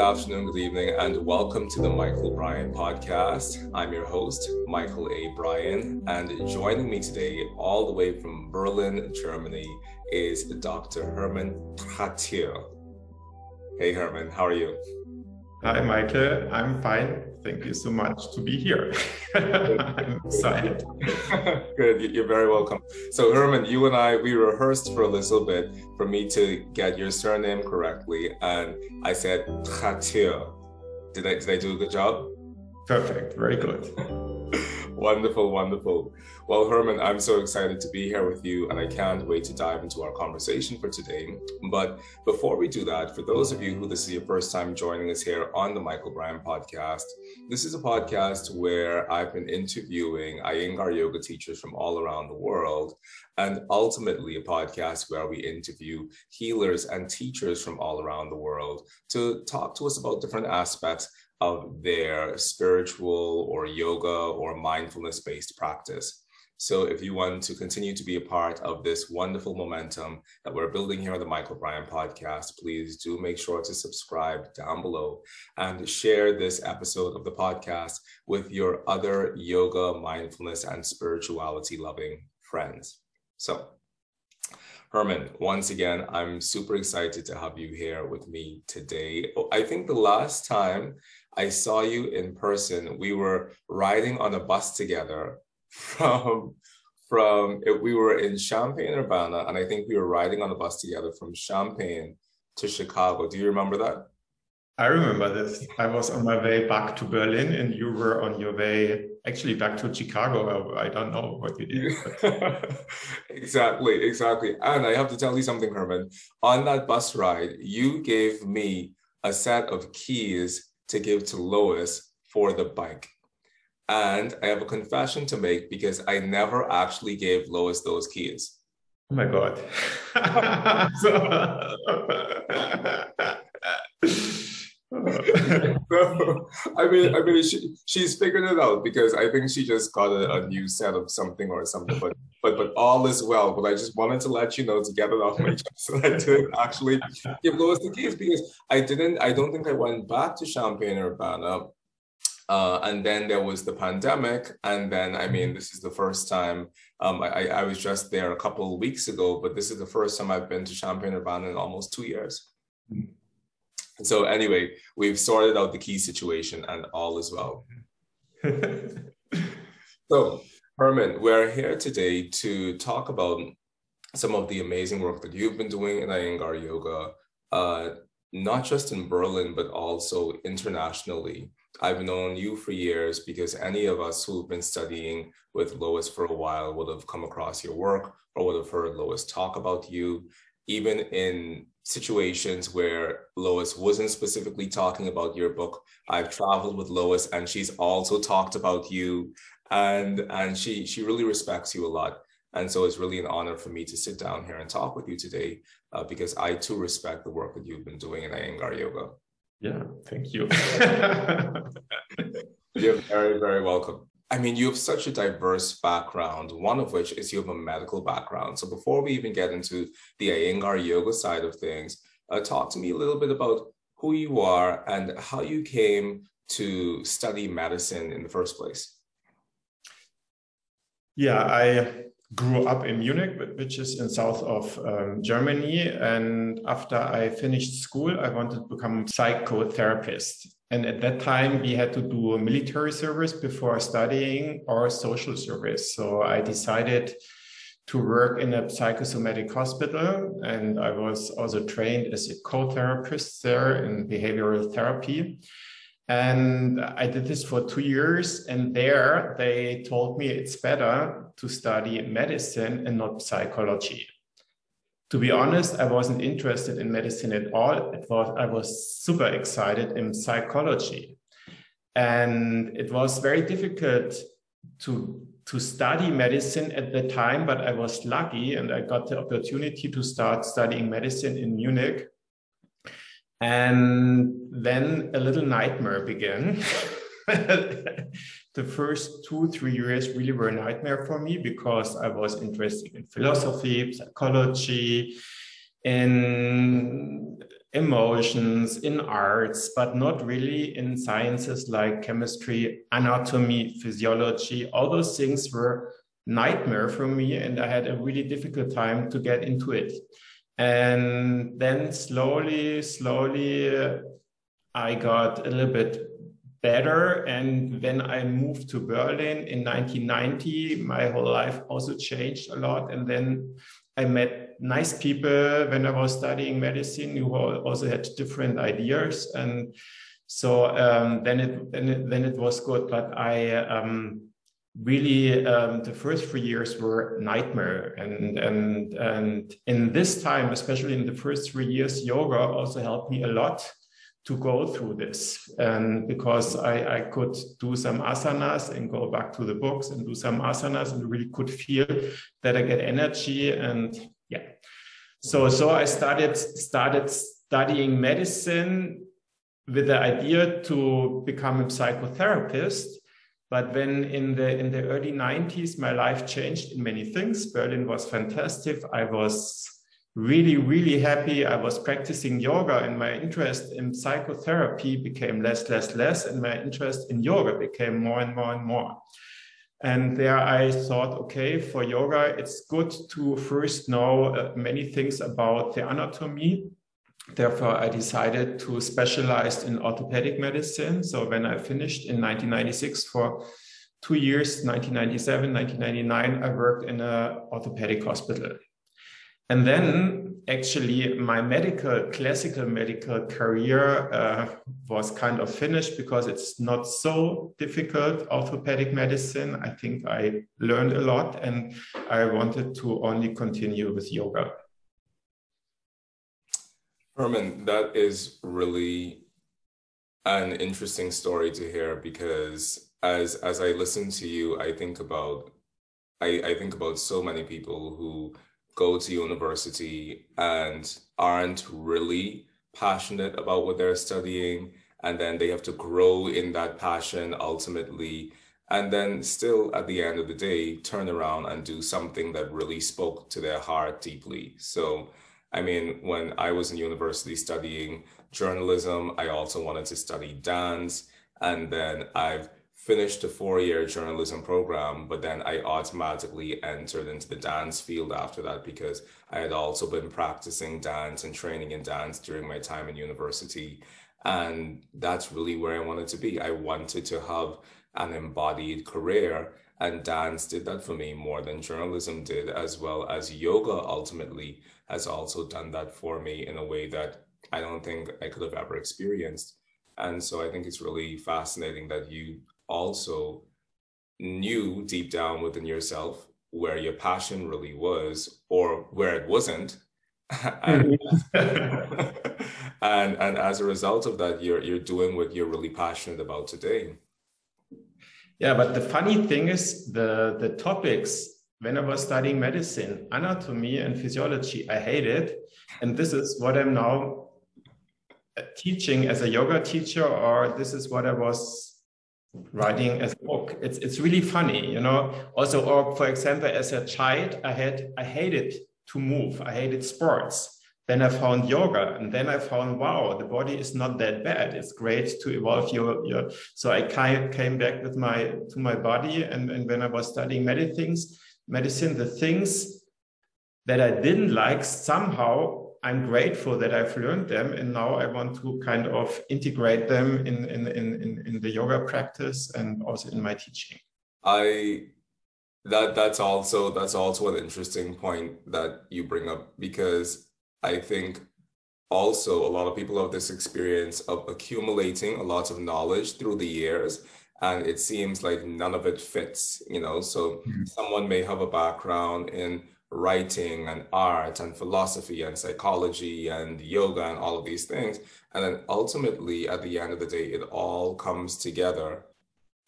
afternoon, good evening, and welcome to the Michael Bryan podcast. I'm your host, Michael A. Bryan, and joining me today, all the way from Berlin, Germany, is Dr. Hermann Traitteur. Hey, Hermann, how are you? Hi, Michael. I'm fine. Thank you so much to be here. I'm excited. Good. You're very welcome. So, Hermann, you and I, we rehearsed for a little bit for me to get your surname correctly. And I said. Did I, did I do a good job? Perfect. Very good. wonderful, wonderful. Well, Hermann, I'm so excited to be here with you, and I can't wait to dive into our conversation for today. But before we do that, for those of you who this is your first time joining us here on the Michael Bryan podcast, this is a podcast where I've been interviewing Iyengar yoga teachers from all around the world, and ultimately a podcast where we interview healers and teachers from all around the world to talk to us about different aspects of their spiritual or yoga or mindfulness based practice. So if you want to continue to be a part of this wonderful momentum that we're building here on the Michael Bryan podcast, please do make sure to subscribe down below and share this episode of the podcast with your other yoga, mindfulness, and spirituality loving friends. So Hermann, once again, I'm super excited to have you here with me today. I think the last time I saw you in person, we were riding on a bus together from from we were in Champaign Urbana, and I think we were riding on a bus together from Champaign to Chicago. Do you remember that? I remember this. I was on my way back to Berlin, and you were on your way actually back to Chicago. I don't know what you did. exactly, exactly. And I have to tell you something, Hermann. On that bus ride, you gave me a set of keys to give to Lois for the bike. And I have a confession to make because I never actually gave Lois those keys. Oh my God. so, I mean, I mean, she, she's figured it out because I think she just got a, a, new set of something or something. But but but all is well. But I just wanted to let you know to get it off my chest that I didn't actually give Lois the keys because I didn't. I don't think I went back to Champaign Urbana uh, and then there was the pandemic. And then, I mean, this is the first time um, I, I, was just there a couple of weeks ago, but this is the first time I've been to Champaign Urbana in almost two years. Mm-hmm. So, anyway, we've sorted out the key situation and all is well. so, Hermann, we're here today to talk about some of the amazing work that you've been doing in Iyengar Yoga, uh, not just in Berlin, but also internationally. I've known you for years because any of us who've been studying with Lois for a while would have come across your work or would have heard Lois talk about you, even in situations where Lois wasn't specifically talking about your book. I've traveled with Lois and she's also talked about you and and she she really respects you a lot. And so it's really an honor for me to sit down here and talk with you today uh, because I too respect the work that you've been doing in Iyengar Yoga. Yeah, thank you. You're very, very welcome. I mean, you have such a diverse background, one of which is you have a medical background. So before we even get into the Iyengar yoga side of things, uh, talk to me a little bit about who you are and how you came to study medicine in the first place. Yeah, I grew up in Munich, which is in south of um, Germany. And after I finished school, I wanted to become psychotherapist. And at that time, we had to do a military service before studying or social service. So I decided to work in a psychosomatic hospital. And I was also trained as a co-therapist there in behavioral therapy. And I did this for two years. And there they told me it's better to study medicine and not psychology. To be honest, I wasn't interested in medicine at all. It was, I was super excited in psychology. And it was very difficult to, to study medicine at the time, but I was lucky and I got the opportunity to start studying medicine in Munich and then a little nightmare began. the first two, three years really were a nightmare for me because I was interested in philosophy, psychology, in emotions, in arts, but not really in sciences like chemistry, anatomy, physiology. All those things were nightmare for me, and I had a really difficult time to get into it. And then slowly, slowly, uh, I got a little bit better. And when I moved to Berlin in 1990, my whole life also changed a lot. And then I met nice people when I was studying medicine who also had different ideas. And so um, then, it, then, it, then it was good. But I um, really, um, the first three years were nightmare. And, and, and in this time, especially in the first three years, yoga also helped me a lot to go through this and because I, I could do some asanas and go back to the books and do some asanas and really could feel that I get energy and yeah. So so I started started studying medicine with the idea to become a psychotherapist. But when in the in the early 90s my life changed in many things. Berlin was fantastic. I was really, really happy. I was practicing yoga and my interest in psychotherapy became less, less, less, and my interest in yoga became more and more and more. And there I thought, okay, for yoga, it's good to first know uh, many things about the anatomy. Therefore, I decided to specialize in orthopedic medicine. So when I finished in 1996 for two years, 1997, 1999, I worked in an orthopedic hospital. And then actually my medical, classical medical career uh, was kind of finished because it's not so difficult, orthopedic medicine. I think I learned a lot and I wanted to only continue with yoga. Hermann, that is really an interesting story to hear because as as I listen to you, I think about I, I think about so many people who go to university and aren't really passionate about what they're studying and then they have to grow in that passion ultimately and then still at the end of the day turn around and do something that really spoke to their heart deeply. So i mean when i was in university studying journalism i also wanted to study dance and then i've finished a four-year journalism program, but then I automatically entered into the dance field after that because I had also been practicing dance and training in dance during my time in university. And that's really where I wanted to be. I wanted to have an embodied career, and dance did that for me more than journalism did, as well as yoga ultimately has also done that for me in a way that I don't think I could have ever experienced. And so I think it's really fascinating that you also knew deep down within yourself where your passion really was or where it wasn't. And, mm-hmm. and and as a result of that you're you're doing what you're really passionate about today. Yeah but the funny thing is the the topics when i was studying medicine anatomy and physiology i hated. And this is what i'm now uh, teaching as a yoga teacher or this is what i was writing as a book. It's it's really funny, you know. Also, or for example, as a child, I had I hated to move. I hated sports. Then I found yoga, and then I found wow, the body is not that bad. It's great to evolve your your. So I came back with my to my body, and and when I was studying many things, medicine, the things that I didn't like somehow I'm grateful that I've learned them, and now I want to kind of integrate them in in in in, the yoga practice and also in my teaching. I that that's also that's also an interesting point that you bring up because I think also a lot of people have this experience of accumulating a lot of knowledge through the years and it seems like none of it fits you know so mm-hmm. someone may have a background in writing and art and philosophy and psychology and yoga and all of these things. And then ultimately, at the end of the day, it all comes together.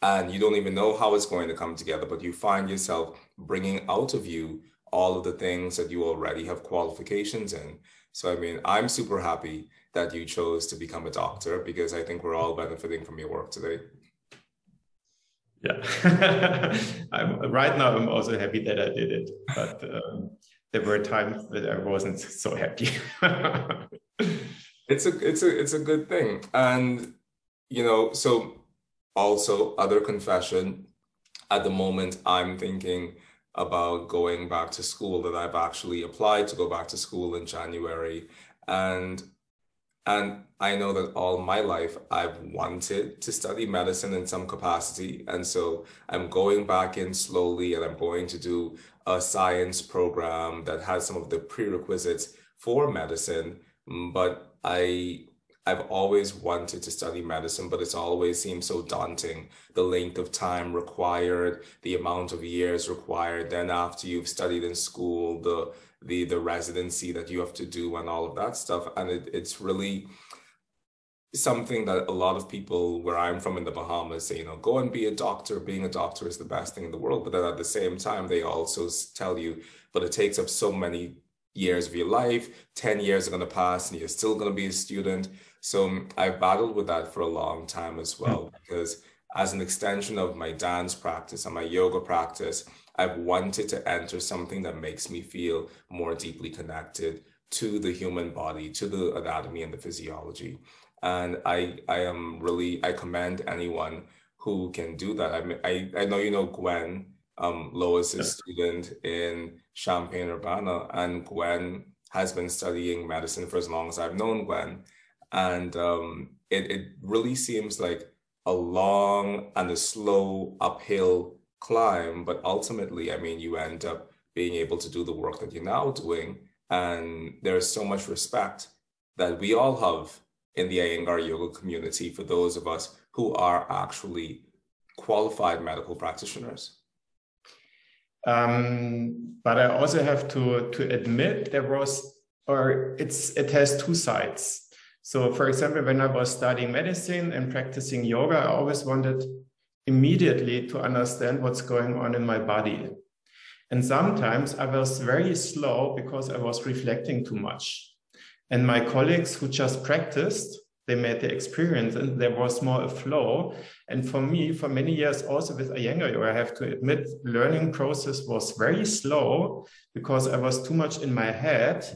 And you don't even know how it's going to come together, but you find yourself bringing out of you all of the things that you already have qualifications in. So, I mean, I'm super happy that you chose to become a doctor because I think we're all benefiting from your work today yeah i'm right now i'm also happy that i did it but um, there were times that i wasn't so happy it's a it's a it's a good thing. And you know, so also other confession, at the moment I'm thinking about going back to school that I've actually applied to go back to school in January. And and I know that all my life I've wanted to study medicine in some capacity. And so I'm going back in slowly and I'm going to do a science program that has some of the prerequisites for medicine. But I I've always wanted to study medicine, but it's always seemed so daunting. The length of time required, the amount of years required. Then after you've studied in school, the the the residency that you have to do and all of that stuff. And it, it's really something that a lot of people where I'm from in the Bahamas say, you know, go and be a doctor. Being a doctor is the best thing in the world. But then at the same time, they also tell you, but it takes up so many years of your life. 10 years are going to pass and you're still going to be a student so um, I've battled with that for a long time as well, because as an extension of my dance practice and my yoga practice, I've wanted to enter something that makes me feel more deeply connected to the human body, to the anatomy and the physiology. And I, I am really, I commend anyone who can do that. I, I, I know you know Gwen, um, Lois's yeah. student in Champaign Urbana, and Gwen has been studying medicine for as long as I've known Gwen and um, it, it really seems like a long and a slow uphill climb but ultimately i mean you end up being able to do the work that you're now doing and there's so much respect that we all have in the Iyengar yoga community for those of us who are actually qualified medical practitioners. Um, but I also have to to admit there was, or it's it has two sides. So, for example, when I was studying medicine and practicing yoga, I always wanted immediately to understand what's going on in my body. And sometimes I was very slow because I was reflecting too much. And my colleagues who just practiced, they made the experience and there was more a flow. And for me, for many years, also with Iyengar I have to admit, learning process was very slow because I was too much in my head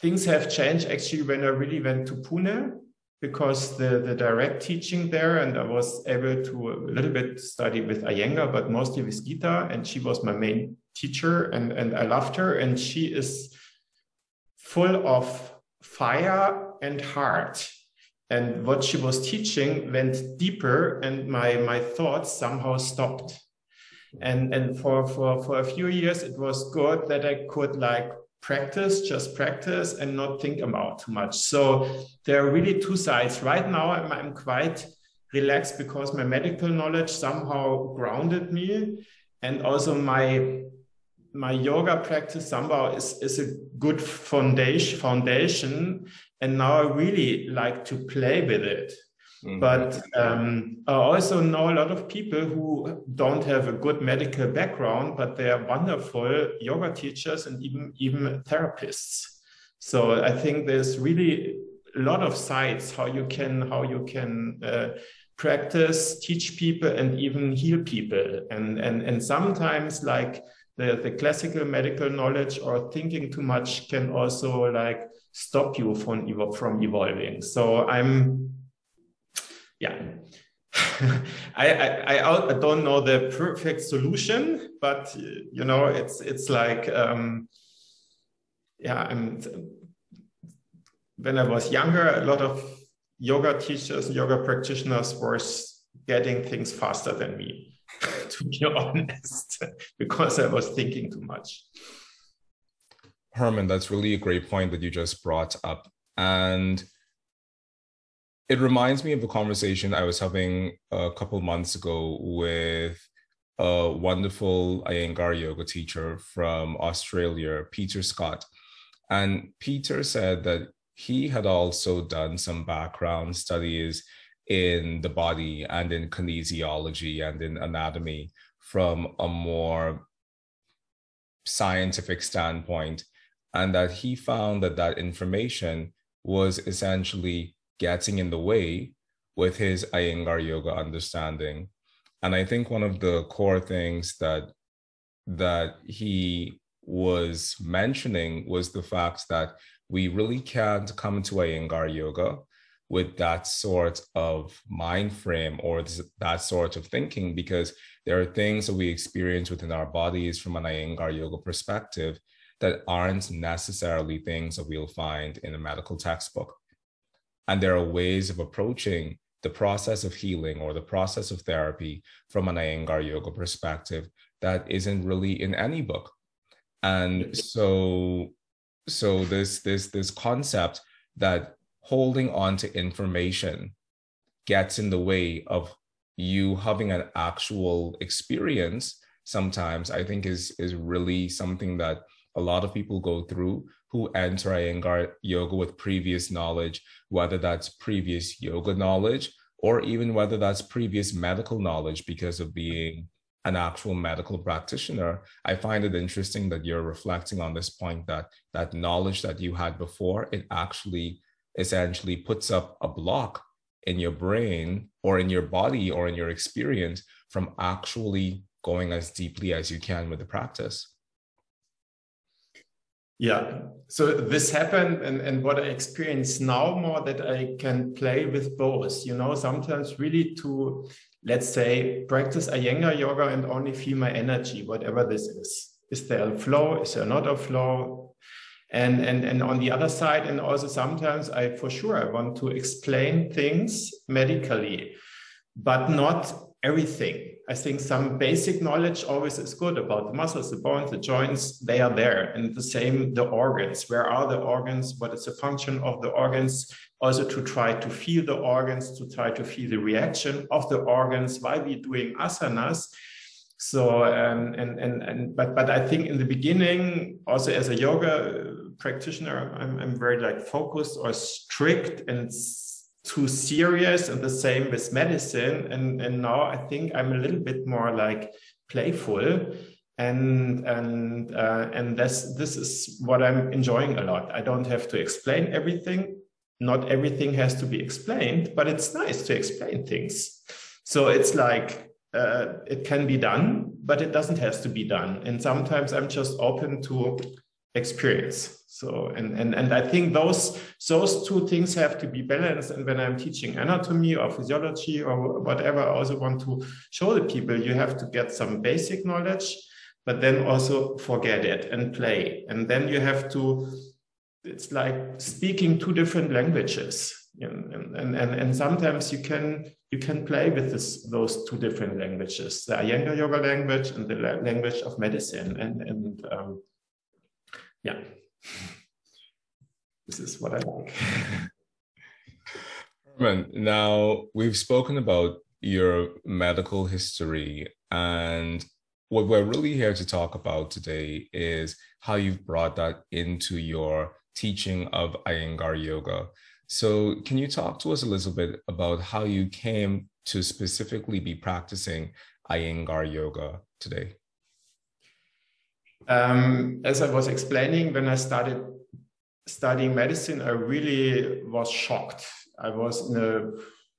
things have changed actually when I really went to Pune because the, the direct teaching there and I was able to a little bit study with Iyengar, but mostly with Gita. And she was my main teacher and, and I loved her. And she is full of fire and heart. And what she was teaching went deeper and my, my thoughts somehow stopped. And, and for, for, for a few years, it was good that I could like practice, just practice and not think about too much. So there are really two sides. Right now, I'm, I'm quite relaxed because my medical knowledge somehow grounded me. And also my my yoga practice somehow is, is a good foundation foundation. And now I really like to play with it. Mm-hmm. But um, I also know a lot of people who don't have a good medical background, but they are wonderful yoga teachers and even even therapists. So I think there's really a lot of sides how you can how you can uh, practice, teach people, and even heal people. And and and sometimes like the, the classical medical knowledge or thinking too much can also like stop you from from evolving. So I'm yeah. I, I, I don't know the perfect solution, but you know, it's it's like um, yeah. And when I was younger, a lot of yoga teachers, and yoga practitioners were getting things faster than me, to be honest, because I was thinking too much. Hermann, that's really a great point that you just brought up, and it reminds me of a conversation I was having a couple months ago with a wonderful Iyengar yoga teacher from Australia, Peter Scott. And Peter said that he had also done some background studies in the body and in kinesiology and in anatomy from a more scientific standpoint and that he found that that information was essentially getting in the way with his Iyengar yoga understanding. And I think one of the core things that that he was mentioning was the fact that we really can't come to Iyengar yoga with that sort of mind frame or that sort of thinking because there are things that we experience within our bodies from an Iyengar yoga perspective that aren't necessarily things that we'll find in a medical textbook. And there are ways of approaching the process of healing or the process of therapy from an Iyengar yoga perspective that isn't really in any book. And so so this this this concept that holding on to information gets in the way of you having an actual experience sometimes i think is is really something that a lot of people go through who enter Iyengar yoga with previous knowledge, whether that's previous yoga knowledge or even whether that's previous medical knowledge because of being an actual medical practitioner. I find it interesting that you're reflecting on this point that that knowledge that you had before, it actually essentially puts up a block in your brain or in your body or in your experience from actually going as deeply as you can with the practice. Yeah. So this happened, and, and what I experience now more that I can play with both, you know, sometimes really to, let's say, practice Iyengar yoga and only feel my energy, whatever this is. Is there a flow? Is there not a flow? And, and, and on the other side, and also sometimes I, for sure, I want to explain things medically, but not everything. I think some basic knowledge always is good about the muscles, the bones, the joints, they are there. And the same, the organs. Where are the organs? What is the function of the organs? Also to try to feel the organs, to try to feel the reaction of the organs while we're doing asanas. So um, and and and but but I think in the beginning, also as a yoga practitioner, I'm I'm very like focused or strict and too serious and the same with medicine. And and now i think i'm a little bit more like playful. And and uh, and this this is what i'm enjoying a lot. I don't have to explain everything. Not everything has to be explained but it's nice to explain things. So it's like uh, it can be done but it doesn't have to be done. And sometimes i'm just open to experience. So and and and i think those those two things have to be balanced. And when i'm teaching anatomy or physiology or whatever i also want to show the people you have to get some basic knowledge but then also forget it and play. And then you have to it's like speaking two different languages. And, and, and, and sometimes you can you can play with this, those two different languages the Iyengar yoga language and the language of medicine. And and um, yeah, this is what I like. Hermann, now we've spoken about your medical history, and what we're really here to talk about today is how you've brought that into your teaching of Iyengar yoga. So, can you talk to us a little bit about how you came to specifically be practicing Iyengar yoga today? Um, as I was explaining, when I started studying medicine, I really was shocked. I was in a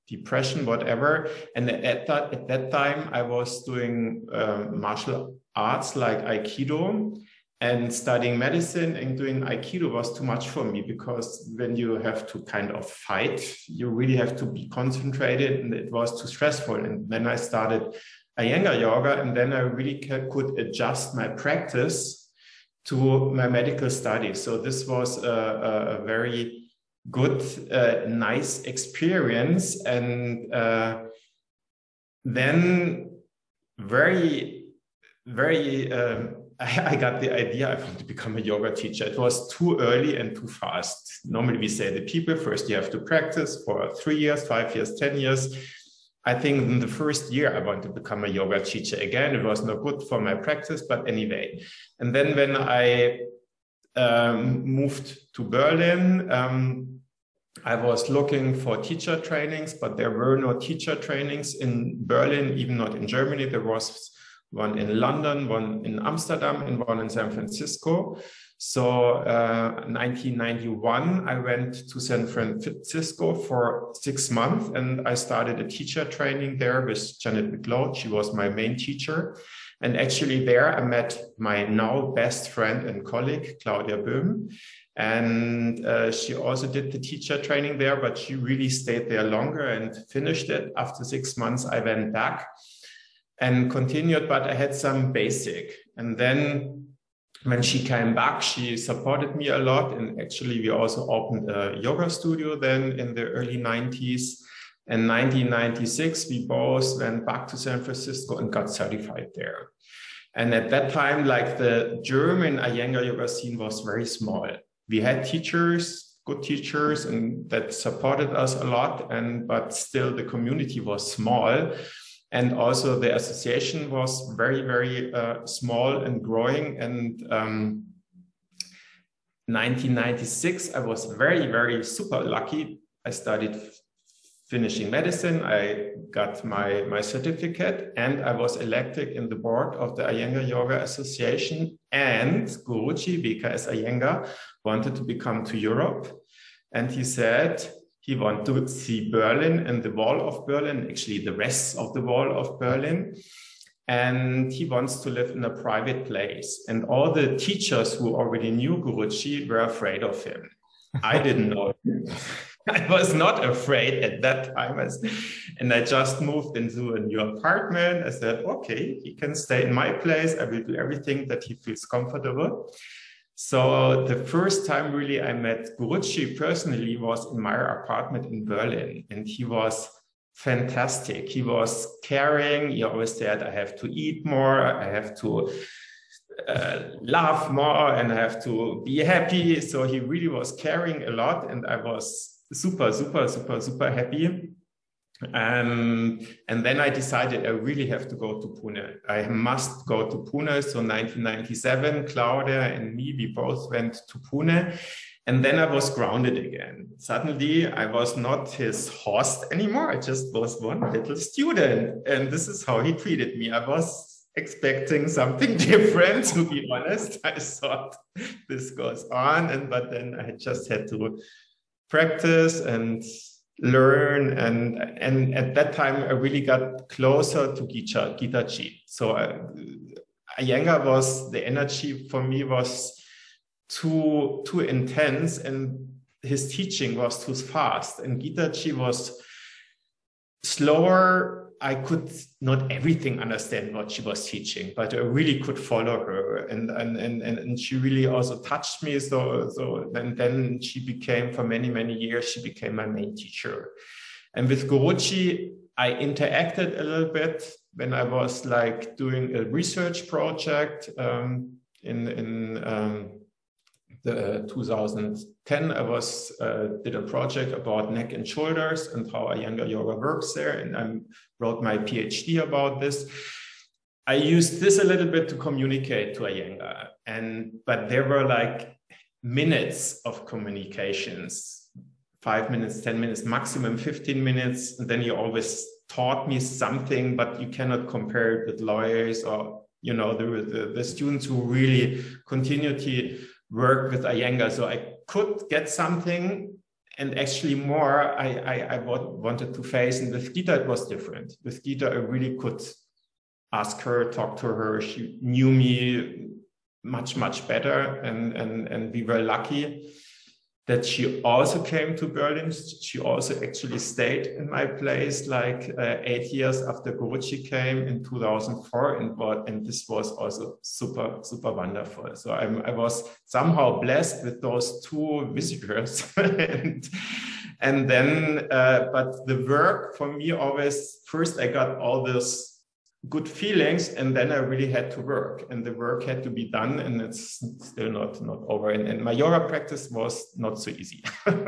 depression, whatever. And at that at that time, I was doing um, martial arts like Aikido, and studying medicine and doing Aikido was too much for me because when you have to kind of fight, you really have to be concentrated, and it was too stressful. And then I started Iyengar yoga, and then I really could adjust my practice to my medical studies. So this was a, a very good, uh, nice experience, and uh, then very, very. Um, I, I got the idea I want to become a yoga teacher. It was too early and too fast. Normally, we say the people first you have to practice for three years, five years, 10 years I think in the first year I wanted to become a yoga teacher again. It was not good for my practice, but anyway. And then when I um, moved to Berlin, um, I was looking for teacher trainings, but there were no teacher trainings in Berlin, even not in Germany. There was one in London, one in Amsterdam, and one in San Francisco. So, uh, 1991, I went to San Francisco for six months and I started a teacher training there with Janet McLeod. She was my main teacher. And actually, there I met my now best friend and colleague, Claudia Böhm. And uh, she also did the teacher training there, but she really stayed there longer and finished it. After six months, I went back and continued, but I had some basic. And then when she came back, she supported me a lot. And actually, we also opened a yoga studio then in the early 90s. In 1996, we both went back to San Francisco and got certified there. And at that time, like the German Iyengar yoga scene was very small. We had teachers, good teachers, and that supported us a lot. And but still, the community was small and also the association was very very uh, small and growing. And um, 1996 i was very very super lucky. I started finishing medicine. I got my my certificate and i was elected in the board of the iyengar yoga association. And guruji bks iyengar wanted to become to europe. And he said he wants to see Berlin and the wall of Berlin, actually the rest of the wall of Berlin. And he wants to live in a private place. And all the teachers who already knew Guruji were afraid of him. I didn't know. I was not afraid at that time. And I just moved into a new apartment. I said, okay, he can stay in my place. I will do everything that he feels comfortable. So the first time really I met Guruji personally was in my apartment in Berlin, and he was fantastic. He was caring. He always said, "I have to eat more. I have to uh, laugh more, and I have to be happy." So he really was caring a lot, and I was super, super, super, super happy. Um, and then I decided I really have to go to Pune. I must go to Pune. So 1997, Claudia and me, we both went to Pune. And then I was grounded again. Suddenly, I was not his host anymore. I just was one little student. And this is how he treated me. I was expecting something different, to be honest. I thought this goes on. And but then I just had to practice and learn and and at that time I really got closer to Gita Gita Gitaji. So uh, Iyengar was the energy for me was too too intense and his teaching was too fast and Gita Gitaji was slower I could not everything understand what she was teaching, but I really could follow her, and and and and she really also touched me. So so then then she became for many many years she became my main teacher, and with Guruji I interacted a little bit when I was like doing a research project um, in in um, the uh, 2010 I was uh, did a project about neck and shoulders and how Iyengar yoga works there, and I wrote my PhD about this. I used this a little bit to communicate to Iyengar, and but there were like minutes of communications, five minutes, ten minutes, maximum fifteen minutes, and then you always taught me something, but you cannot compare it with Lois or you know the, the, the students who really continuity work with Iyengar. So I could get something and actually more I, I, I wanted to face. And with Gita, it was different. With Gita, I really could ask her, talk to her. She knew me much, much better. And, and, and we were lucky that she also came to Berlin. She also actually stayed in my place like uh, eight years after Guruji came in 2004. And, and this was also super, super wonderful. So I'm, I was somehow blessed with those two visitors. and, and then, uh, but the work for me always, first I got all this good feelings and then i really had to work and the work had to be done and it's still not not over. And, and my yoga practice was not so easy.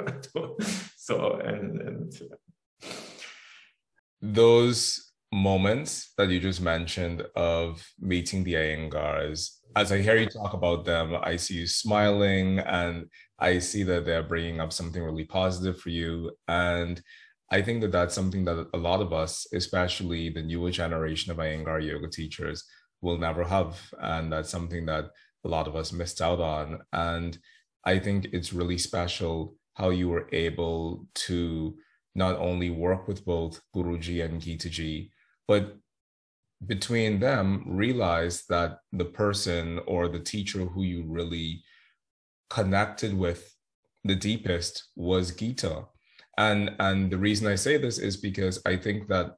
So and and those moments that you just mentioned of meeting the Iyengars, as I hear you talk about them, I see you smiling and I see that they're bringing up something really positive for you. And I think that that's something that a lot of us, especially the newer generation of Iyengar yoga teachers, will never have. And that's something that a lot of us missed out on. And I think it's really special how you were able to not only work with both Guruji and Gitaji, but between them realize that the person or the teacher who you really connected with the deepest was Gita. And and the reason I say this is because I think that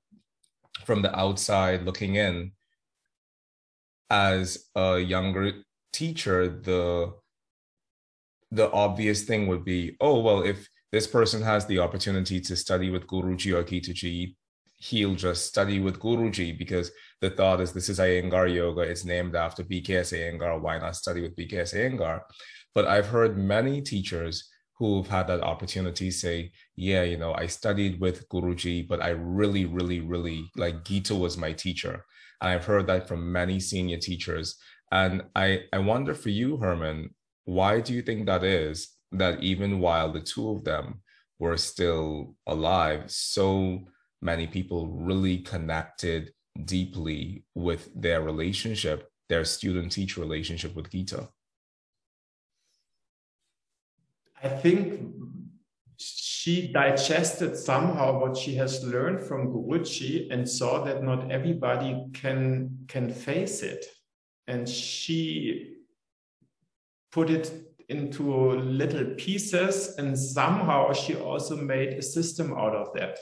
from the outside looking in, as a younger teacher, the the obvious thing would be, oh well, if this person has the opportunity to study with Guruji or Gitaji, he'll just study with Guruji because the thought is this is Iyengar yoga, it's named after BKS Iyengar, why not study with BKS Iyengar? But I've heard many teachers who've had that opportunity say, yeah, you know, I studied with Guruji, but I really, really, really like Gita was my teacher. And I've heard that from many senior teachers. And I, I wonder for you, Hermann, why do you think that is that even while the two of them were still alive, so many people really connected deeply with their relationship, their student teacher relationship with Gita? I think she digested somehow what she has learned from Guruji and saw that not everybody can can face it. And she put it into little pieces and somehow she also made a system out of that.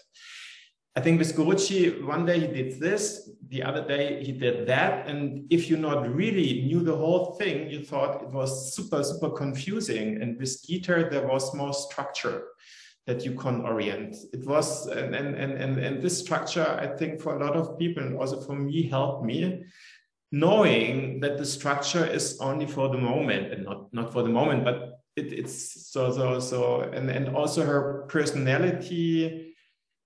I think with Guruji, one day he did this, the other day he did that. And if you not really knew the whole thing, you thought it was super, super confusing. And with Gita, there was more structure that you can orient. It was, and, and, and, and this structure, I think for a lot of people and also for me, helped me knowing that the structure is only for the moment and not, not for the moment, but it, it's so, so, so, and, and also her personality,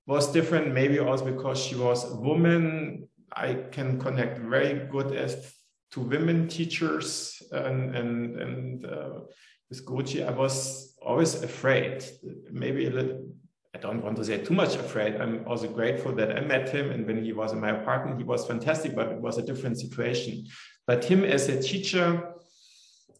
was different, maybe also because she was a woman. I can connect very good as to women teachers and and and uh, with Guruji, I was always afraid, maybe a little. I don't want to say too much afraid. I'm also grateful that I met him, and when he was in my apartment, he was fantastic. But it was a different situation. But him as a teacher,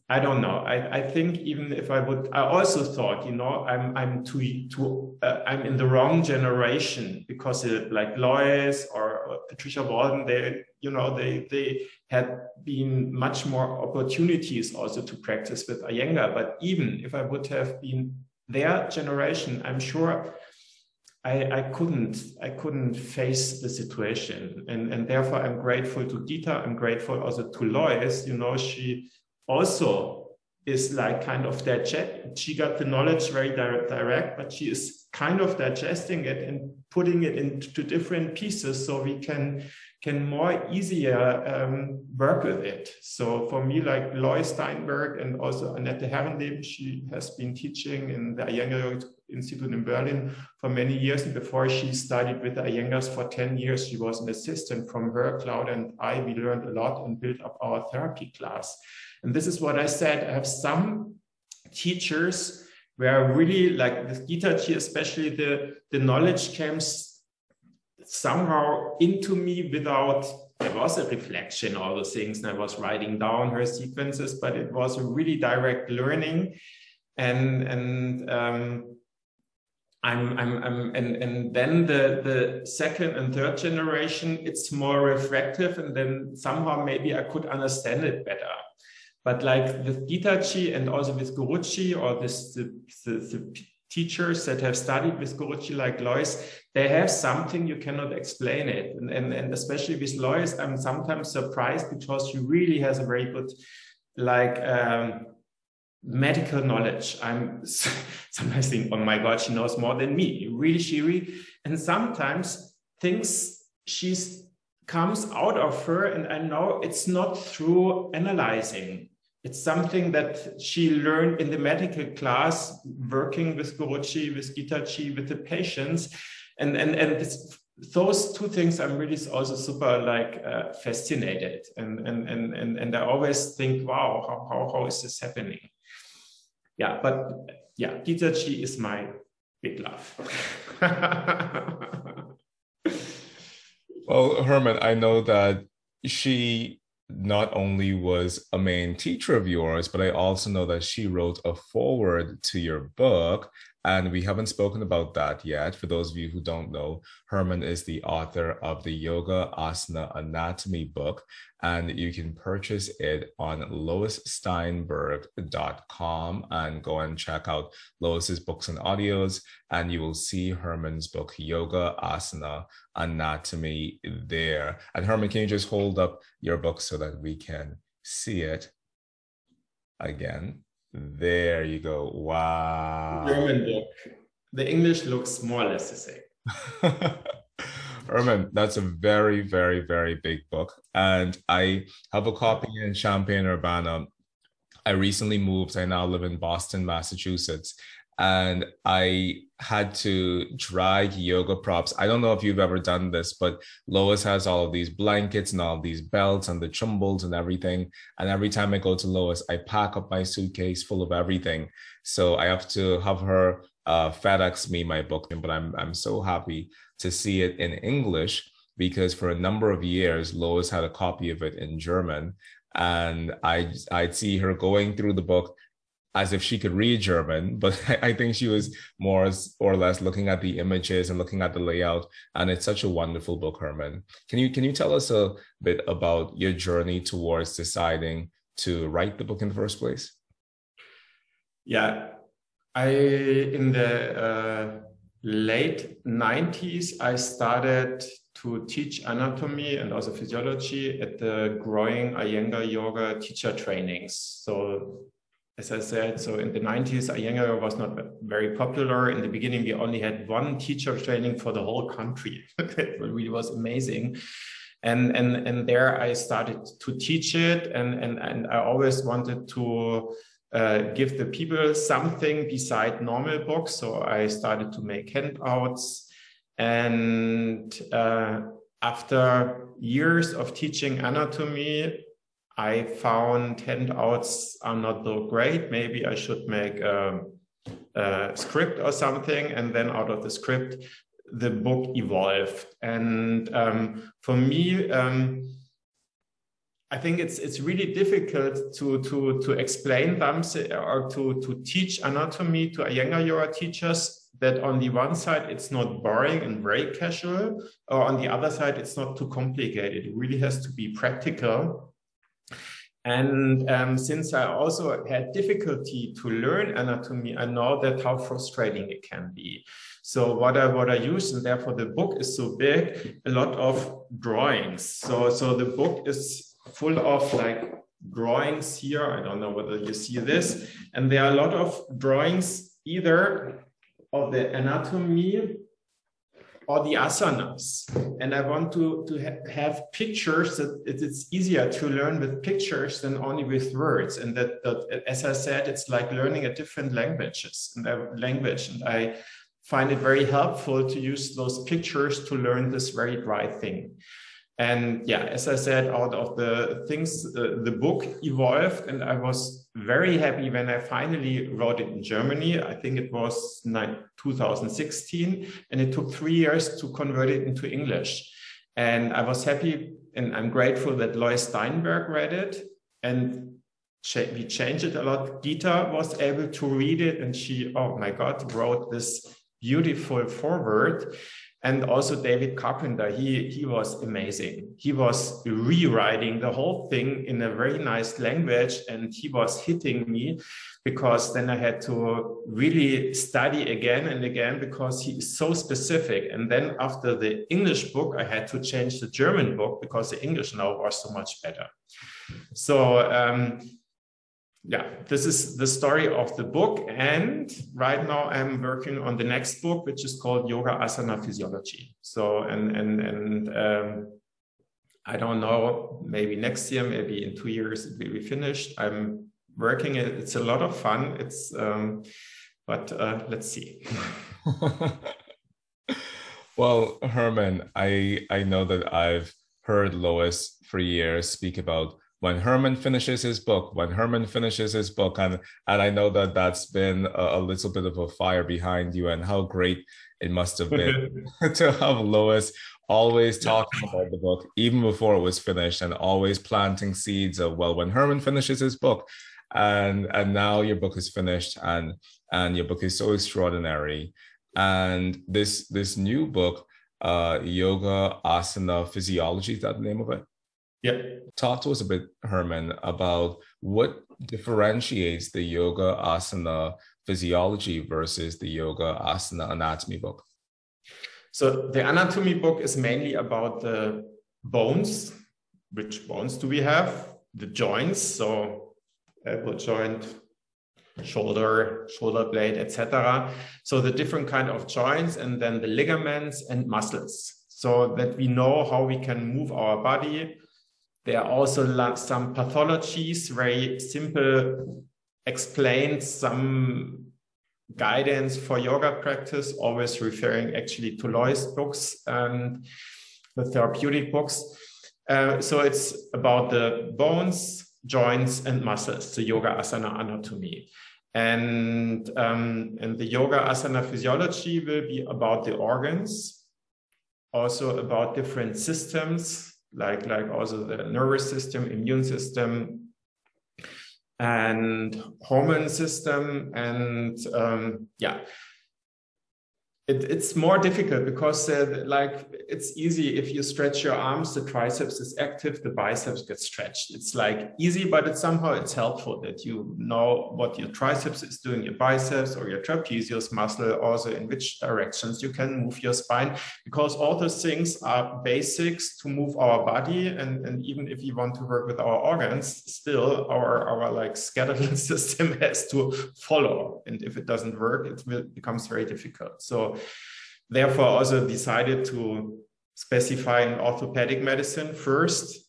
I don't know. I, I think even if I would, I also thought, you know, I'm I'm too too uh, I'm in the wrong generation because it, like Lois or, or Patricia Walden, they you know they they had been much more opportunities also to practice with Iyengar. But even if I would have been their generation, I'm sure I, I couldn't I couldn't face the situation, and and therefore I'm grateful to Gita. I'm grateful also to Lois. You know, she also is like kind of digest. She got the knowledge very direct, but she is kind of digesting it and putting it into different pieces so we can can more easier um, work with it. So for me, like Lois Steinberg and also Annette Herrenleben, she has been teaching in the Iyengar Institute in Berlin for many years. And before she studied with the Iyengars for 10 years, she was an assistant from her. Cloud and I, we learned a lot and built up our therapy class. And this is what I said. I have some teachers where really like the Gitaji, especially the, the knowledge came somehow into me without there was a reflection, all those things, and I was writing down her sequences, but it was a really direct learning. And and um, I'm, I'm, I'm and, and then the, the second and third generation, it's more reflective, and then somehow maybe I could understand it better. But like with Gitaji and also with Guruji or this, the, the, the teachers that have studied with Guruji like Lois, they have something you cannot explain it. And, and, and especially with Lois, I'm sometimes surprised because she really has a very good like um, medical knowledge. I'm sometimes think, oh my God, she knows more than me. Really, she really, and sometimes things she's comes out of her, and I know it's not through analyzing. It's something that she learned in the medical class, working with Guruji, with Gitaji, with the patients. And, and, and this, those two things I'm really also super like uh, fascinated. And, and, and, and, and I always think, wow, how, how, how is this happening? Yeah, but yeah, Gitaji is my big love. well, Hermann, I know that she not only was a main teacher of yours, but I also know that she wrote a foreword to your book. And we haven't spoken about that yet. For those of you who don't know, Hermann is the author of the Yoga Asana Anatomy book, and you can purchase it on loissteinberg.com and go and check out Lois's books and audios, and you will see Hermann's book, Yoga Asana Anatomy, there. And Hermann, can you just hold up your book so that we can see it again? There you go. Wow. German book. The English looks more or less the same. Hermann, that's a very, very, very big book. And I have a copy in Champaign Urbana. I recently moved. I now live in Boston, Massachusetts. And I had to drag yoga props. I don't know if you've ever done this, but Lois has all of these blankets and all of these belts and the chumbles and everything. And every time I go to Lois, I pack up my suitcase full of everything. So I have to have her uh, FedEx me my book. But I'm I'm so happy to see it in English because for a number of years Lois had a copy of it in German, and I I'd see her going through the book as if she could read German, but I think she was more or less looking at the images and looking at the layout. And it's such a wonderful book, Hermann. Can you can you tell us a bit about your journey towards deciding to write the book in the first place? Yeah, I in the uh, late 90s I started to teach anatomy and also physiology at the growing Iyengar yoga teacher trainings. So as I said, so in the 90s, Iyengar was not very popular. In the beginning, we only had one teacher training for the whole country. it really was amazing. And, and, and there I started to teach it. And, and, and I always wanted to uh, give the people something beside normal books. So I started to make handouts. And uh, after years of teaching anatomy, I found handouts are not so great. Maybe I should make a, a, script or something. And then out of the script, the book evolved. And um, for me, um, I think it's it's really difficult to to to explain them or to to teach anatomy to younger yoga teachers that on the one side it's not boring and very casual, or on the other side it's not too complicated. It really has to be practical and um, since I also had difficulty to learn anatomy, I know that how frustrating it can be. So what I what I use, and therefore the book is so big, a lot of drawings. So so the book is full of like drawings here. I don't know whether you see this, and there are a lot of drawings either of the anatomy or the asanas. And I want to, to ha have pictures that it's easier to learn with pictures than only with words. And that, that as I said, it's like learning a different languages and language. And I find it very helpful to use those pictures to learn this very dry thing. And yeah, as I said, out of the things, uh, the book evolved, and I was very happy when I finally wrote it in Germany. I think it was 2016, and it took three years to convert it into English. And I was happy and I'm grateful that Lois Steinberg read it and we changed it a lot. Gita was able to read it and she, oh my God, wrote this beautiful foreword and also David Carpenter, he, he was amazing. He was rewriting the whole thing in a very nice language, and he was hitting me because then I had to really study again and again because he is so specific. And then after the English book, I had to change the German book because the English now was so much better. So um, yeah, this is the story of the book. And right now I'm working on the next book, which is called Yoga Asana Physiology. So, and, and, and, um, I don't know, maybe next year, maybe in two years, it will be finished. I'm working it. It's a lot of fun. It's, um, but uh, let's see. well, Hermann, I, I know that I've heard Lois for years speak about when Hermann finishes his book, when Hermann finishes his book, and and I know that that's been a, a little bit of a fire behind you, and how great it must have been to have Lois always talking about the book even before it was finished, and always planting seeds of well, when Hermann finishes his book, and and now your book is finished and and your book is so extraordinary. And this this new book uh yoga asana physiology is that the name of it yeah talk to us a bit hermann about what differentiates the yoga asana physiology versus the yoga asana anatomy book so the anatomy book is mainly about the bones which bones do we have the joints so elbow joint shoulder, shoulder blade, etc. So the different kind of joints and then the ligaments and muscles so that we know how we can move our body. There are also some pathologies, very simple, explained some guidance for yoga practice, always referring actually to Lois books and the therapeutic books. Uh, so it's about the bones, joints, and muscles, the yoga asana anatomy. And, um, and the yoga asana physiology will be about the organs, also about different systems, like, like also the nervous system, immune system, and hormone system. And um, yeah, it, it's more difficult because uh, like it's easy if you stretch your arms the triceps is active the biceps get stretched. It's like easy but it's somehow it's helpful that you know what your triceps is doing your biceps or your trapezius muscle also in which directions you can move your spine because all those things are basics to move our body and, and even if you want to work with our organs still our our like skeletal system has to follow. And if it doesn't work it becomes very difficult. So therefore also decided to specify in orthopedic medicine first.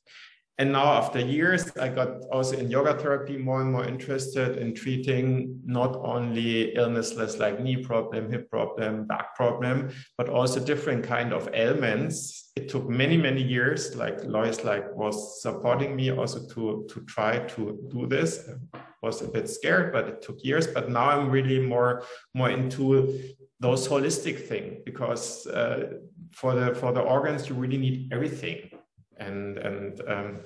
And now after years, I got also in yoga therapy more and more interested in treating not only illnesses like knee problem, hip problem, back problem, but also different kind of ailments. It took many, many years, like Lois like was supporting me also to, to try to do this. I was a bit scared, but it took years. But now I'm really more, more into those holistic thing because uh, for the for the organs you really need everything. And and um,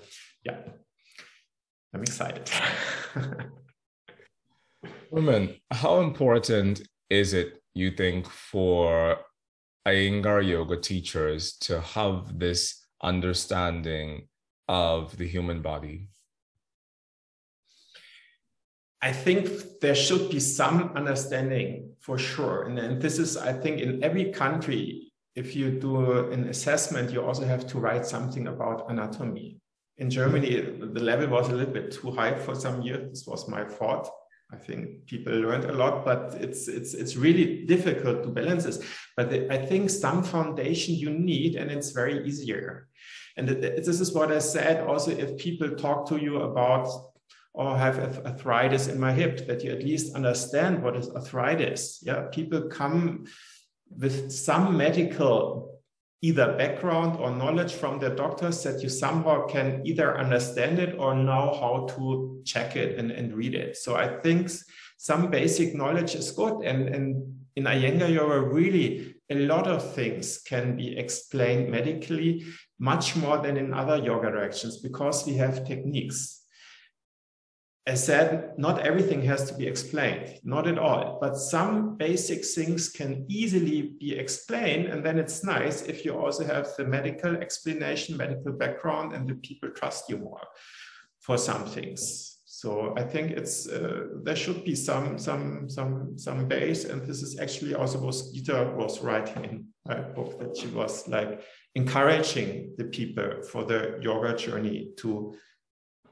yeah i'm excited. Women how important is it you think for iyengar yoga teachers to have this understanding of the human body I think there should be some understanding for sure. And, this is, I think, in every country, if you do an assessment, you also have to write something about anatomy. In Germany, the level was a little bit too high for some years. This was my fault. I think people learned a lot, but it's it's it's really difficult to balance this. But I think some foundation you need, and it's very easier. And this is what I said. Also, if people talk to you about or have arthritis in my hip, that you at least understand what is arthritis. Yeah, people come with some medical either background or knowledge from their doctors that you somehow can either understand it or know how to check it and, and read it. So I think some basic knowledge is good. And, and in Iyengar Yoga, really a lot of things can be explained medically much more than in other yoga directions because we have techniques as said, not everything has to be explained, not at all, but some basic things can easily be explained. And then it's nice if you also have the medical explanation, medical background, and the people trust you more for some things. So I think it's uh, there should be some some some some base, and this is actually also what Gita was writing in her book that she was like encouraging the people for the yoga journey to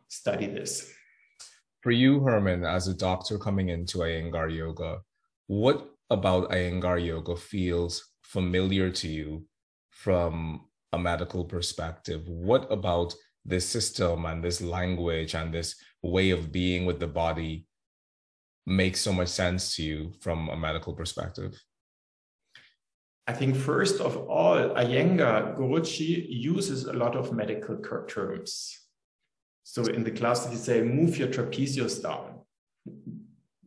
study this for you, Hermann, as a doctor coming into Iyengar Yoga, what about Iyengar Yoga feels familiar to you from a medical perspective? What about this system and this language and this way of being with the body makes so much sense to you from a medical perspective? I think first of all, Iyengar Guruji uses a lot of medical terms. So in the class, you say, move your trapezius down.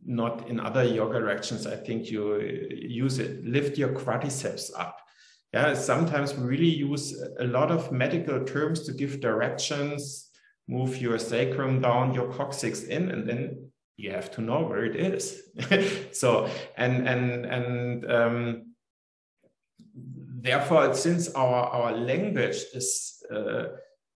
Not in other yoga directions, I think you use it. Lift your quadriceps up. Yeah, sometimes we really use a lot of medical terms to give directions move your sacrum down, your coccyx in, and then you have to know where it is. so, and and and um, therefore, since our our language is uh,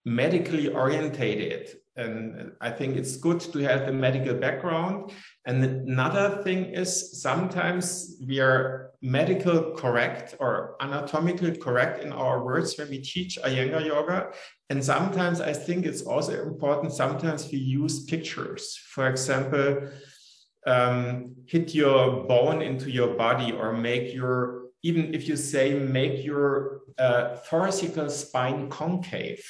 medically orientated, and I think it's good to have the medical background. And another thing is sometimes we are medical correct or anatomically correct in our words when we teach Iyengar yoga. And sometimes I think it's also important, sometimes we use pictures. For example, um, hit your bone into your body or make your, even if you say make your uh, thoracic spine concave,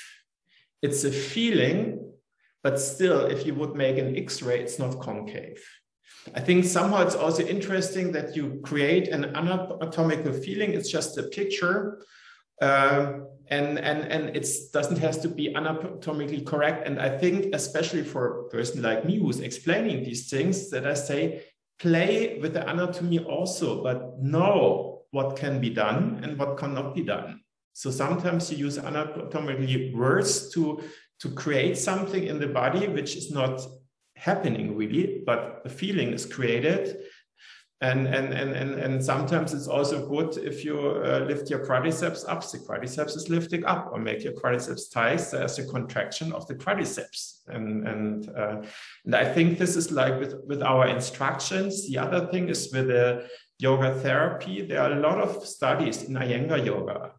it's a feeling, but still, if you would make an X-ray, it's not concave. I think somehow it's also interesting that you create an anatomical feeling. It's just a picture, uh, and and and it doesn't have to be anatomically correct. And I think, especially for a person like me who's explaining these things, that I say play with the anatomy also, but know what can be done and what cannot be done. So sometimes you use anatomically words to to create something in the body which is not happening really, but the feeling is created. And, and, and, and, and sometimes it's also good if you uh, lift your quadriceps up, the quadriceps is lifting up, or make your quadriceps tight, there's a contraction of the quadriceps. And, and, uh, and I think this is like with, with our instructions. The other thing is with the yoga therapy, there are a lot of studies in Iyengar yoga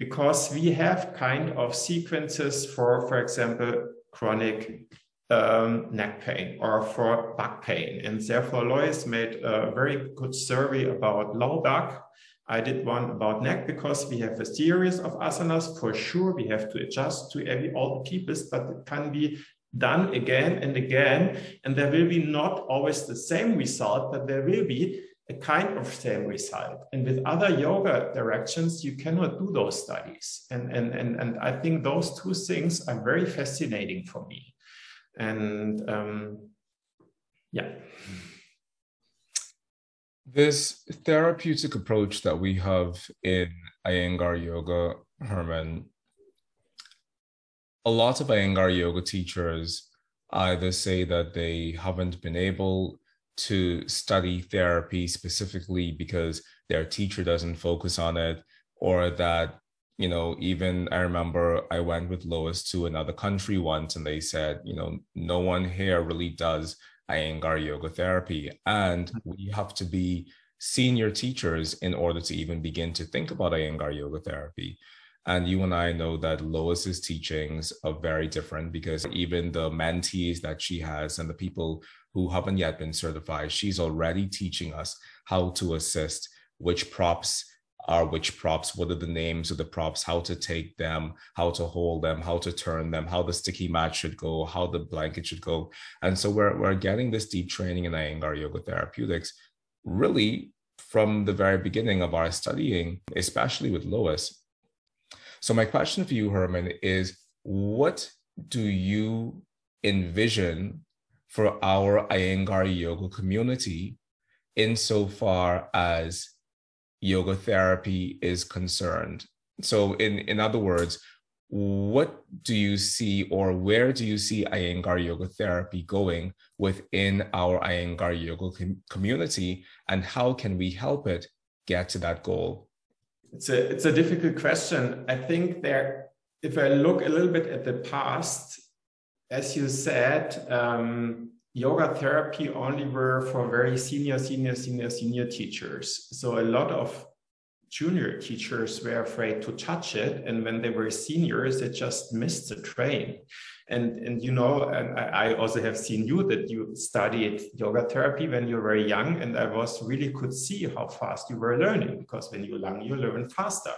because we have kind of sequences for, for example, chronic um, neck pain or for back pain. And therefore, Lois made a very good survey about low back. I did one about neck because we have a series of asanas. For sure, we have to adjust to every all the peoples, but it can be done again and again. And there will be not always the same result, but there will be a kind of same result. And with other yoga directions, you cannot do those studies. And, and, and, and I think those two things are very fascinating for me. And um, yeah. This therapeutic approach that we have in Iyengar Yoga, Hermann, a lot of Iyengar Yoga teachers either say that they haven't been able to study therapy specifically because their teacher doesn't focus on it or that you know, even I remember I went with Lois to another country once and they said, you know, no one here really does Iyengar yoga therapy. And we have to be senior teachers in order to even begin to think about Iyengar yoga therapy. And you and I know that Lois's teachings are very different because even the mentees that she has and the people who haven't yet been certified, she's already teaching us how to assist, which props are which props, what are the names of the props, how to take them, how to hold them, how to turn them, how the sticky mat should go, how the blanket should go. And so we're, we're getting this deep training in Iyengar Yoga Therapeutics really from the very beginning of our studying, especially with Lois. So my question for you, Hermann, is what do you envision for our Iyengar Yoga community insofar as yoga therapy is concerned. So, in, in other words, what do you see or where do you see Iyengar yoga therapy going within our Iyengar yoga com- community and how can we help it get to that goal? It's a, it's a difficult question. I think there, if I look a little bit at the past, as you said, um, yoga therapy only were for very senior, senior, senior, senior teachers. So a lot of junior teachers were afraid to touch it. And when they were seniors, they just missed the train. And, and you know, and I, I also have seen you that you studied yoga therapy when you were very young. And I was really could see how fast you were learning because when you're young, you learn faster.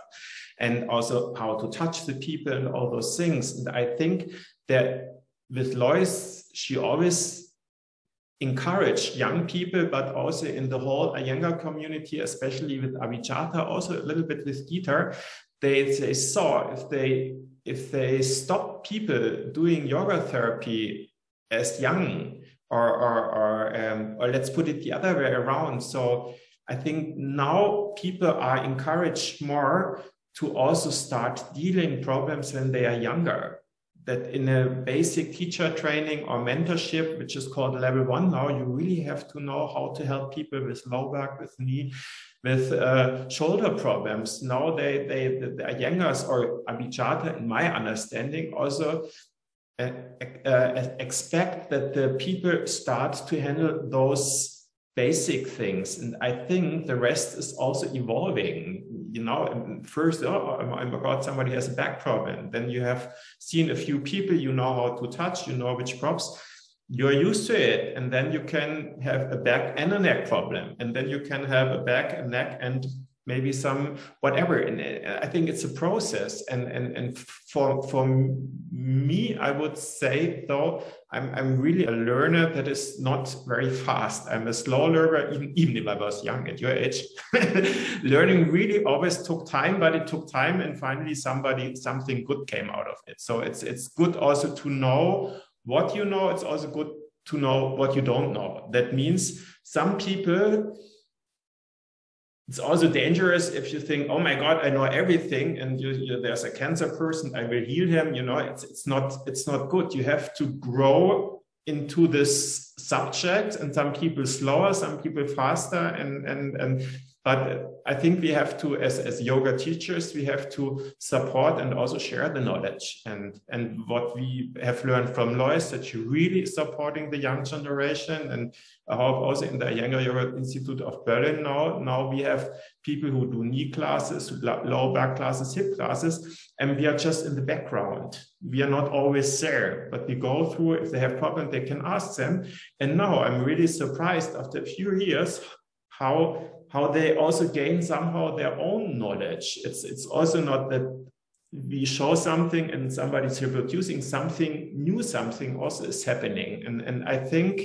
And also how to touch the people and all those things. And I think that with Lois, she always encourage young people, but also in the whole a younger community, especially with Abhijata, also a little bit with Gita, they, they saw if they if they stop people doing yoga therapy as young, or or or, um, or let's put it the other way around. So I think now people are encouraged more to also start dealing problems when they are younger that in a basic teacher training or mentorship, which is called level one now, you really have to know how to help people with low back, with knee, with uh, shoulder problems. Now they, they, the, Iyengar's or Abhijata, in my understanding, also uh, uh, expect that the people start to handle those basic things. And I think the rest is also evolving. You know, first, oh, oh my God, somebody has a back problem. Then you have seen a few people, you know how to touch, you know which props you're used to it and then you can have a back and a neck problem and then you can have a back and neck and maybe some whatever and i think it's a process. And and and for for me i would say though i'm i'm really a learner that is not very fast. I'm a slow learner even, even if i was young at your age. Learning really always took time but it took time and finally somebody something good came out of it. So it's it's good also to know what you know, it's also good to know what you don't know. That means some people, it's also dangerous if you think, oh my God, I know everything, and you, you, there's a cancer person, I will heal him. You know, it's, it's not it's not good. You have to grow into this subject, and some people slower, some people faster, and and and but I think we have to, as, as yoga teachers, we have to support and also share the knowledge. And, and what we have learned from Lois, that you're really supporting the young generation. And I hope also in the Iyengar Yoga Institute of Berlin now, now we have people who do knee classes, low back classes, hip classes, and we are just in the background. We are not always there, but we go through, if they have problems, they can ask them. And now I'm really surprised after a few years how how they also gain somehow their own knowledge. It's it's also not that we show something and somebody's reproducing something new, something also is happening. And, and I think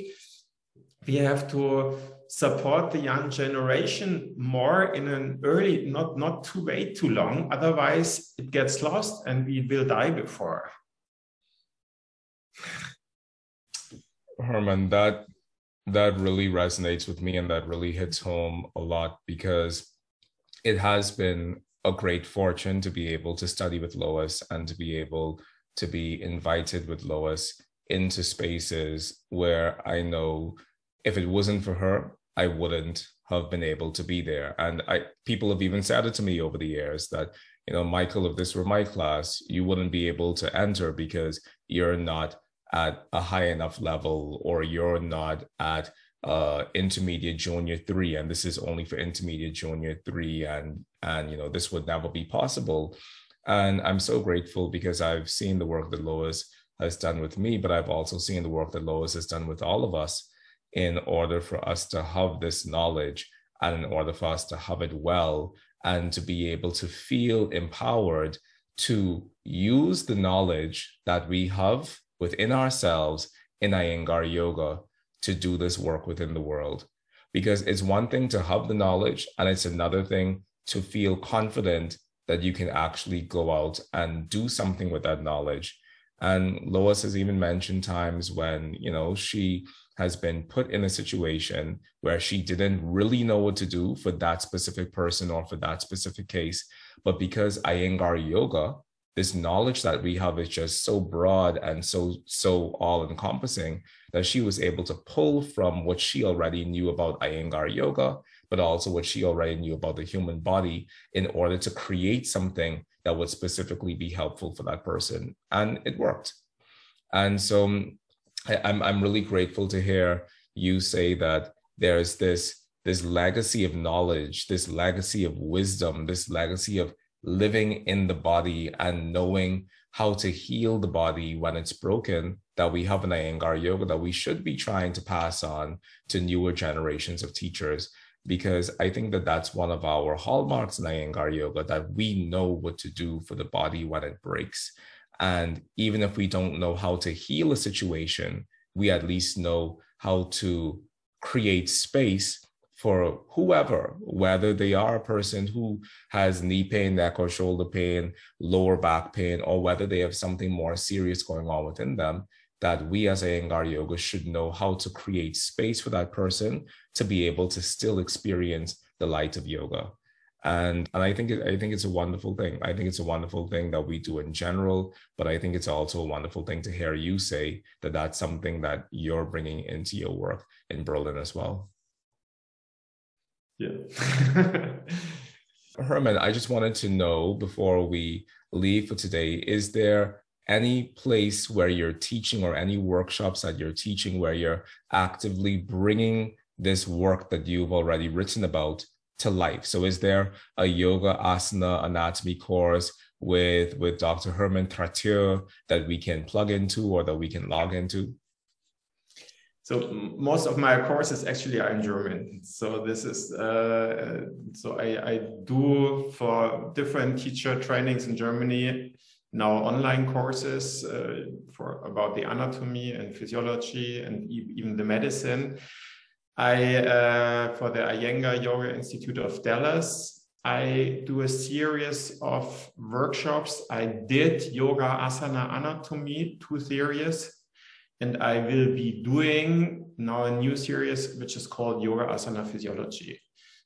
we have to support the young generation more in an early, not, not to wait too long. Otherwise, it gets lost and we will die before. Hermann, that that really resonates with me and that really hits home a lot because it has been a great fortune to be able to study with Lois and to be able to be invited with Lois into spaces where I know if it wasn't for her, I wouldn't have been able to be there. And I people have even said it to me over the years that, you know, Michael, if this were my class, you wouldn't be able to enter because you're not at a high enough level or you're not at uh, intermediate junior three and this is only for intermediate junior three and and you know this would never be possible. And i'm so grateful because i've seen the work that lois has done with me but i've also seen the work that lois has done with all of us in order for us to have this knowledge and in order for us to have it well and to be able to feel empowered to use the knowledge that we have within ourselves in Iyengar yoga to do this work within the world. Because it's one thing to have the knowledge, and it's another thing to feel confident that you can actually go out and do something with that knowledge. And Lois has even mentioned times when, you know, she has been put in a situation where she didn't really know what to do for that specific person or for that specific case. But because Iyengar yoga this knowledge that we have is just so broad and so so all encompassing that she was able to pull from what she already knew about Iyengar yoga, but also what she already knew about the human body in order to create something that would specifically be helpful for that person, and it worked. And so um, I, I'm I'm really grateful to hear you say that there's this this legacy of knowledge, this legacy of wisdom, this legacy of living in the body and knowing how to heal the body when it's broken that we have in Iyengar yoga that we should be trying to pass on to newer generations of teachers because I think that that's one of our hallmarks in Iyengar yoga that we know what to do for the body when it breaks. And even if we don't know how to heal a situation, we at least know how to create space for whoever, whether they are a person who has knee pain, neck or shoulder pain, lower back pain, or whether they have something more serious going on within them, that we as Iyengar Yoga should know how to create space for that person to be able to still experience the light of yoga. and and I think it, I think it's a wonderful thing. I think it's a wonderful thing that we do in general, but I think it's also a wonderful thing to hear you say that that's something that you're bringing into your work in Berlin as well. Yeah. Hermann, I just wanted to know before we leave for today, is there any place where you're teaching or any workshops that you're teaching where you're actively bringing this work that you've already written about to life. So is there a yoga asana anatomy course with with Dr. Hermann Traitteur that we can plug into or that we can log into? So most of my courses actually are in German. So this is uh, so I, I do for different teacher trainings in Germany now online courses uh, for about the anatomy and physiology and even the medicine. I, uh, for the Iyengar Yoga Institute of Dallas, I do a series of workshops. I did Yoga Asana Anatomy, two series, and I will be doing now a new series, which is called Yoga Asana Physiology.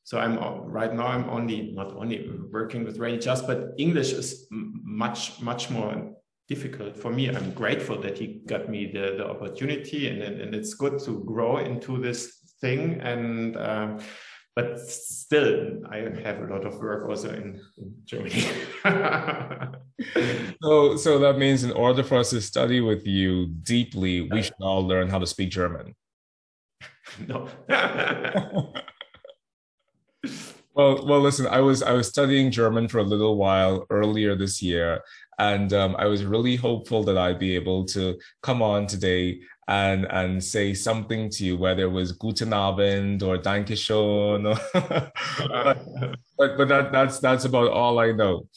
So I'm right now, I'm only, not only working with Ray Just, but English is much, much more difficult for me. I'm grateful that he got me the, the opportunity and, and it's good to grow into this thing and uh, but still i have a lot of work also in, in germany. So so that means in order for us to study with you deeply we should all learn how to speak german. No. Well well listen i was i was studying german for a little while earlier this year and um, I was really hopeful that I'd be able to come on today and and say something to you, whether it was Guten Abend or Danke schön. but, but but that that's that's about all I know.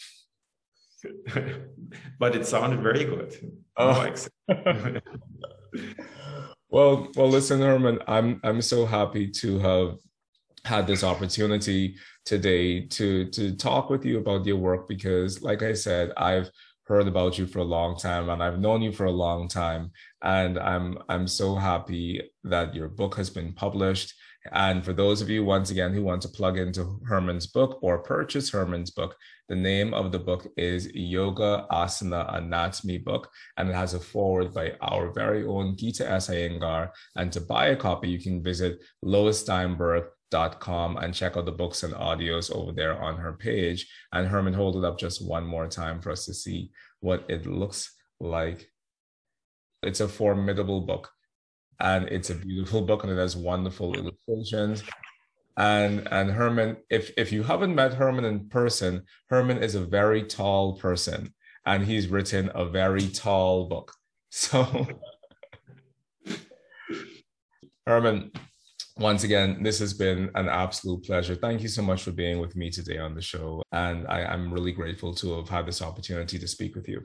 but it sounded very good. Oh. well, well, listen, Hermann, I'm I'm so happy to have had this opportunity today to to talk with you about your work because, like I said, I've heard about you for a long time and I've known you for a long time and I'm I'm so happy that your book has been published and for those of you once again who want to plug into Hermann's book or purchase Hermann's book the name of the book is Yoga Asana Anatomy book and it has a foreword by our very own Gita S. Iyengar and to buy a copy you can visit Lois Steinberg com and check out the books and audios over there on her page. And Hermann, hold it up just one more time for us to see what it looks like. It's a formidable book and it's a beautiful book and it has wonderful illustrations. And and Hermann, if if you haven't met Hermann in person, Hermann is a very tall person and he's written a very tall book. So Hermann, once again, this has been an absolute pleasure. Thank you so much for being with me today on the show. And I, am really grateful to have had this opportunity to speak with you.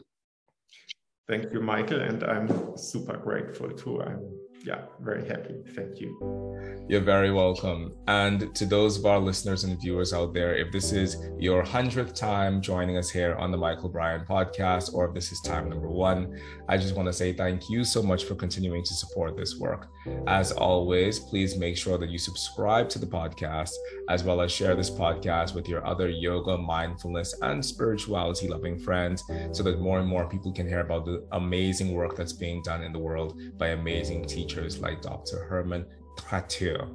Thank you, Michael. And I'm super grateful too. I'm yeah, very happy. Thank you. You're very welcome. And to those of our listeners and viewers out there, if this is your hundredth time joining us here on the Michael Bryan podcast, or if this is time number one, I just want to say thank you so much for continuing to support this work. As always, please make sure that you subscribe to the podcast, as well as share this podcast with your other yoga, mindfulness, and spirituality loving friends so that more and more people can hear about the amazing work that's being done in the world by amazing teachers teachers like Dr. Hermann Traitteur.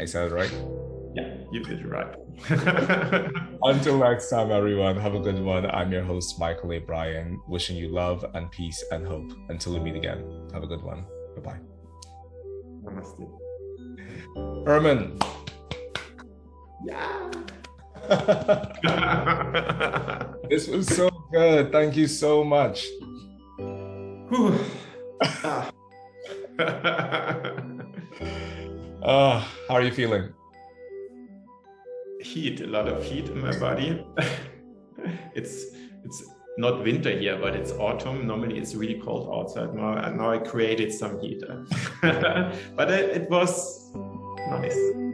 I said it right? Yeah, you did right. Until next time, everyone, have a good one. I'm your host, Michael A. Bryan, wishing you love and peace and hope. Until we meet again, have a good one. Bye bye. Namaste. Hermann. Yeah. this was so good. Thank you so much. Oh, how are you feeling? Heat, a lot of heat in my body. it's it's not winter here, but it's autumn. Normally it's really cold outside. Now, now I created some heat, but it, it was nice.